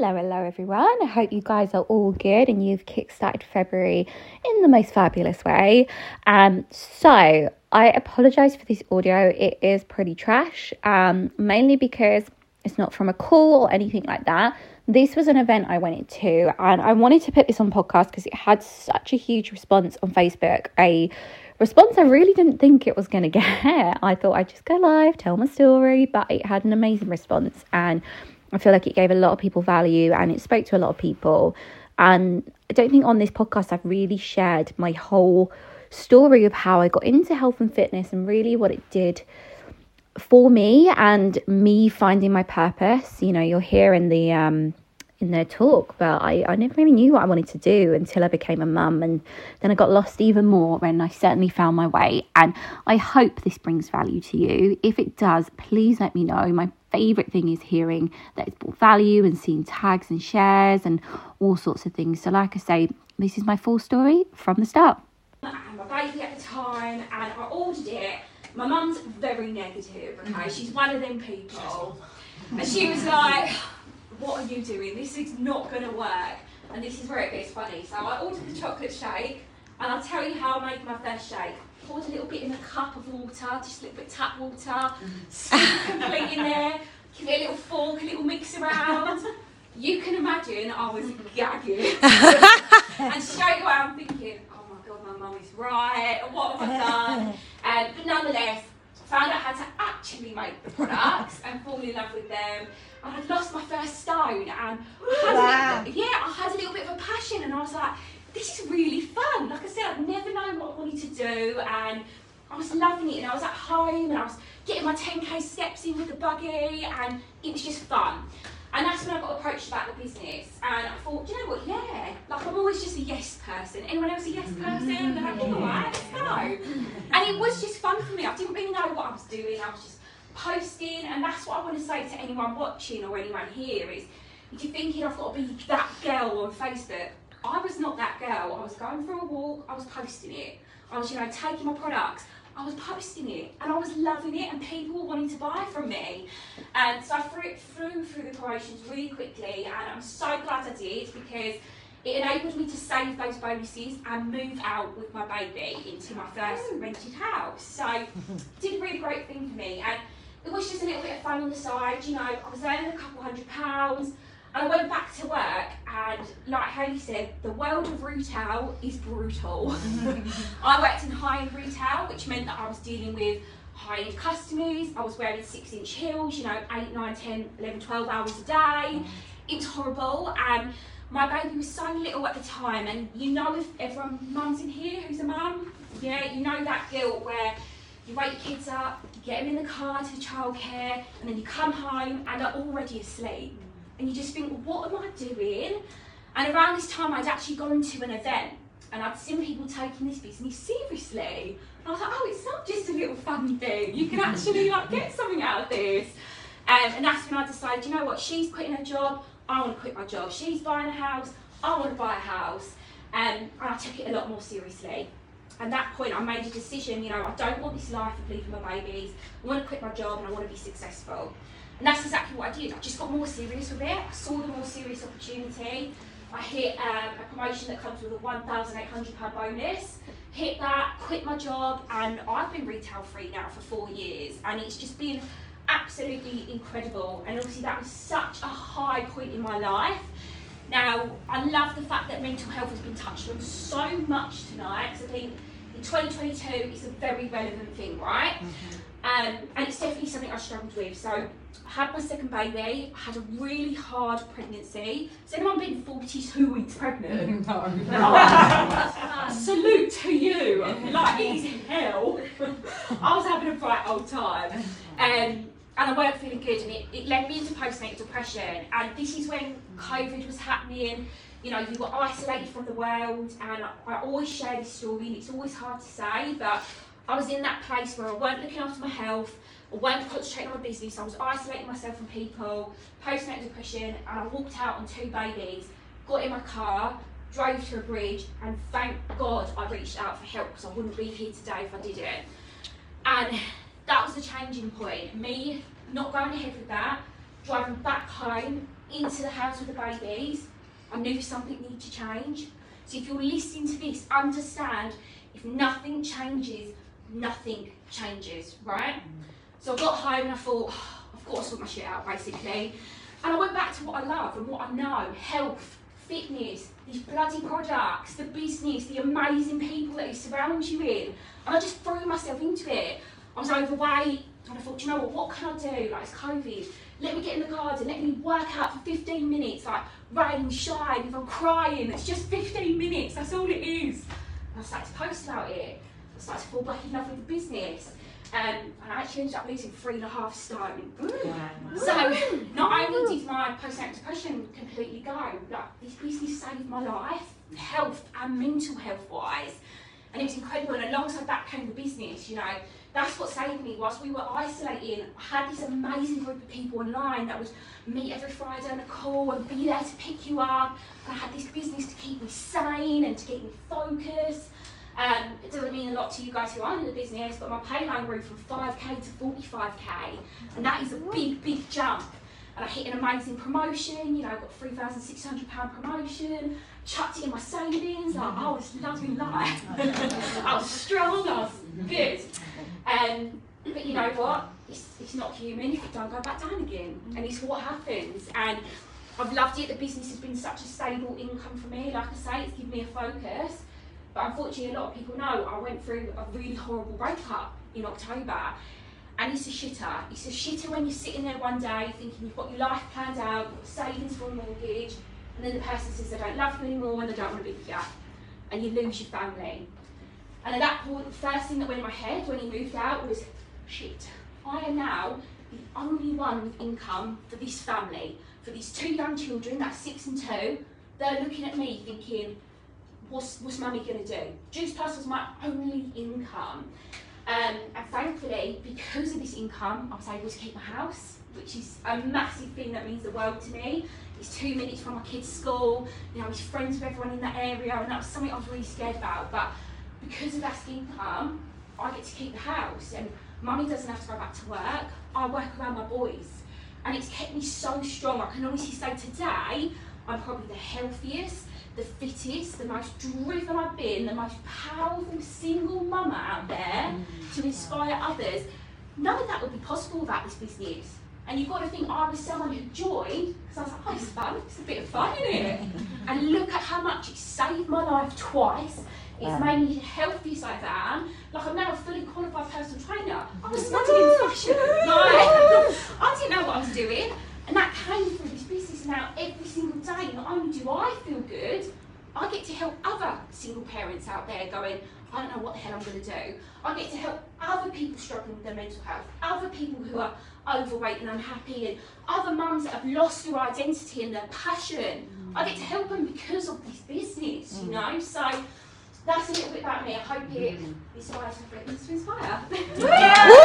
Hello, hello, everyone. I hope you guys are all good and you've kickstarted February in the most fabulous way. Um, so I apologize for this audio. It is pretty trash, um, mainly because it's not from a call or anything like that. This was an event I went into, and I wanted to put this on podcast because it had such a huge response on Facebook. A response I really didn't think it was going to get. I thought I'd just go live, tell my story, but it had an amazing response and I feel like it gave a lot of people value and it spoke to a lot of people. And I don't think on this podcast I've really shared my whole story of how I got into health and fitness and really what it did for me and me finding my purpose. You know, you're here in the um in their talk, but I, I never really knew what I wanted to do until I became a mum. And then I got lost even more, and I certainly found my way. And I hope this brings value to you. If it does, please let me know. My favourite thing is hearing that it's brought value and seeing tags and shares and all sorts of things. So, like I say, this is my full story from the start. I had my baby at the time, and I ordered it. My mum's very negative, okay? Mm-hmm. She's one of them people. And she was like, what are you doing? This is not going to work. And this is where it gets funny. So I ordered the chocolate shake, and I'll tell you how I made my first shake. Poured a little bit in a cup of water, just a little bit of tap water, scoop complete in there, give it a little fork, a little mix around. You can imagine I was gagging. and straight away I'm thinking, oh my god, my mum is right, what have I done? Um, but nonetheless, found out how to actually make the products and fall in love with them. And I'd lost my first stone and I had Wow. yeah, I had a little bit of a passion and I was like, this is really fun. Like I said, I'd never known what I to do and I was loving it and I was at home and I was getting my 10k steps in with the buggy and it was just fun. And that's when I got approached about the business and I thought, "Do you know what, yeah, like I'm always just a yes person. Anyone else a yes person? And I'm like, all right, let's go. And it was just fun for me. I didn't really know what I was doing. I was just posting and that's what I want to say to anyone watching or anyone here is if you're thinking I've got to be that girl on Facebook, I was not that girl. I was going for a walk, I was posting it. I was, you know, taking my products, I was posting it and I was loving it and people were wanting to buy from me. And so I threw it through through the promotions really quickly and I'm so glad I did because it enabled me to save those bonuses and move out with my baby into my first rented house. So it did a really great thing for me and it was just a little bit of fun on the side, you know, I was earning a couple hundred pounds I went back to work and like Hayley said, the world of retail is brutal. I worked in high-end retail, which meant that I was dealing with high-end customers, I was wearing six inch heels, you know, 8, 9, 10, 11, 12 hours a day. It was horrible and my baby was so little at the time and you know if everyone mum's in here who's a mum, yeah, you know that guilt where you wake your kids up, you get them in the car to childcare, and then you come home and they're already asleep. And you just think, what am I doing? And around this time, I'd actually gone to an event and I'd seen people taking this business seriously. And I was like, oh, it's not just a little fun thing. You can actually like get something out of this. Um, and that's when I decided, you know what, she's quitting her job, I want to quit my job. She's buying a house, I want to buy a house. Um, and I took it a lot more seriously. At that point, I made a decision, you know, I don't want this life of leaving my babies. I want to quit my job and I want to be successful. And that's exactly what I did. I just got more serious with it. I saw the more serious opportunity. I hit um, a promotion that comes with a £1,800 bonus. Hit that, quit my job, and I've been retail free now for four years. And it's just been absolutely incredible. And obviously, that was such a high point in my life. Now, I love the fact that mental health has been touched on so much tonight because I think in 2022 is a very relevant thing, right? Um, and it's definitely something I struggled with. So, I had my second baby, I had a really hard pregnancy. Has anyone been 42 weeks pregnant? No. Salute to you. Like, it is hell. I was having a bright old time. Um, and I weren't feeling good, and it, it led me into postnatal depression. And this is when COVID was happening. You know, you were isolated from the world, and I, I always share this story. and It's always hard to say, but I was in that place where I weren't looking after my health, I weren't concentrating on my business. I was isolating myself from people, postnatal depression, and I walked out on two babies, got in my car, drove to a bridge, and thank God I reached out for help because I wouldn't be here today if I didn't. And that was the changing point. Me not going ahead with that, driving back home, into the house with the babies, I knew something needed to change. So if you're listening to this, understand if nothing changes, nothing changes, right? So I got home and I thought, oh, I've got to sort my shit out basically. And I went back to what I love and what I know health, fitness, these bloody products, the business, the amazing people that it surrounds you in. And I just threw myself into it. I was overweight and I thought, you know what, what can I do? Like it's COVID. Let me get in the garden, let me work out for 15 minutes, like rain, shine, if I'm crying, it's just 15 minutes, that's all it is. And I started to post about it. I started to fall back in love with the business. Um, and I actually ended up losing three and a half stone. So not only did my postnatal depression completely go, like this business saved my life, health and mental health wise. And it was incredible. And alongside that came the business, you know. That's what saved me. Whilst we were isolating, I had this amazing group of people online that would meet every Friday on a call and be there to pick you up. And I had this business to keep me sane and to keep me focused. Um, it doesn't mean a lot to you guys who aren't in the business, but my pay line grew from 5k to 45k, and that is a big, big jump. And I hit an amazing promotion, you know, I got £3,600 promotion, chucked it in my savings, like I was loving life. I was strong, I was good. Um, but you know what? It's, it's not human if you don't go back down again, and it's what happens. And I've loved it. The business has been such a stable income for me. Like I say, it's given me a focus. But unfortunately, a lot of people know I went through a really horrible breakup in October. And it's a shitter. It's a shitter when you're sitting there one day thinking you've got your life planned out, you've got savings for a mortgage, and then the person says they don't love you anymore and they don't want to be with you. And you lose your family. And at that point, the first thing that went in my head when he moved out was, shit, I am now the only one with income for this family, for these two young children, that's six and two. They're looking at me thinking, what's, what's mummy going to do? Juice Plus was my only income. Um, and thankfully, because of this income, I was able to keep my house, which is a massive thing that means the world to me. It's two minutes from my kids' school, you know, he's friends with everyone in that area, and that was something I was really scared about. But because of that income, I get to keep the house, and mummy doesn't have to go back to work. I work around my boys, and it's kept me so strong. I can honestly say today, I'm probably the healthiest, the fittest, the most driven I've been, the most powerful single mama out there mm. to inspire others. None of that would be possible without this business. And you've got to think I was someone who joined because I was like, oh, it's fun, it's a bit of fun, isn't it? and look at how much it saved my life twice. It's made me the healthiest I've am. Like I'm now a fully qualified personal trainer. I was studying in fashion. Like, I didn't know what I was doing. And that came through this business now every single day. Not only do I feel good, I get to help other single parents out there going, I don't know what the hell I'm going to do. I get to help other people struggling with their mental health, other people who are overweight and unhappy, and other mums that have lost their identity and their passion. I get to help them because of this business, you know? Mm. So that's a little bit about me. I hope it inspires my friends to inspire.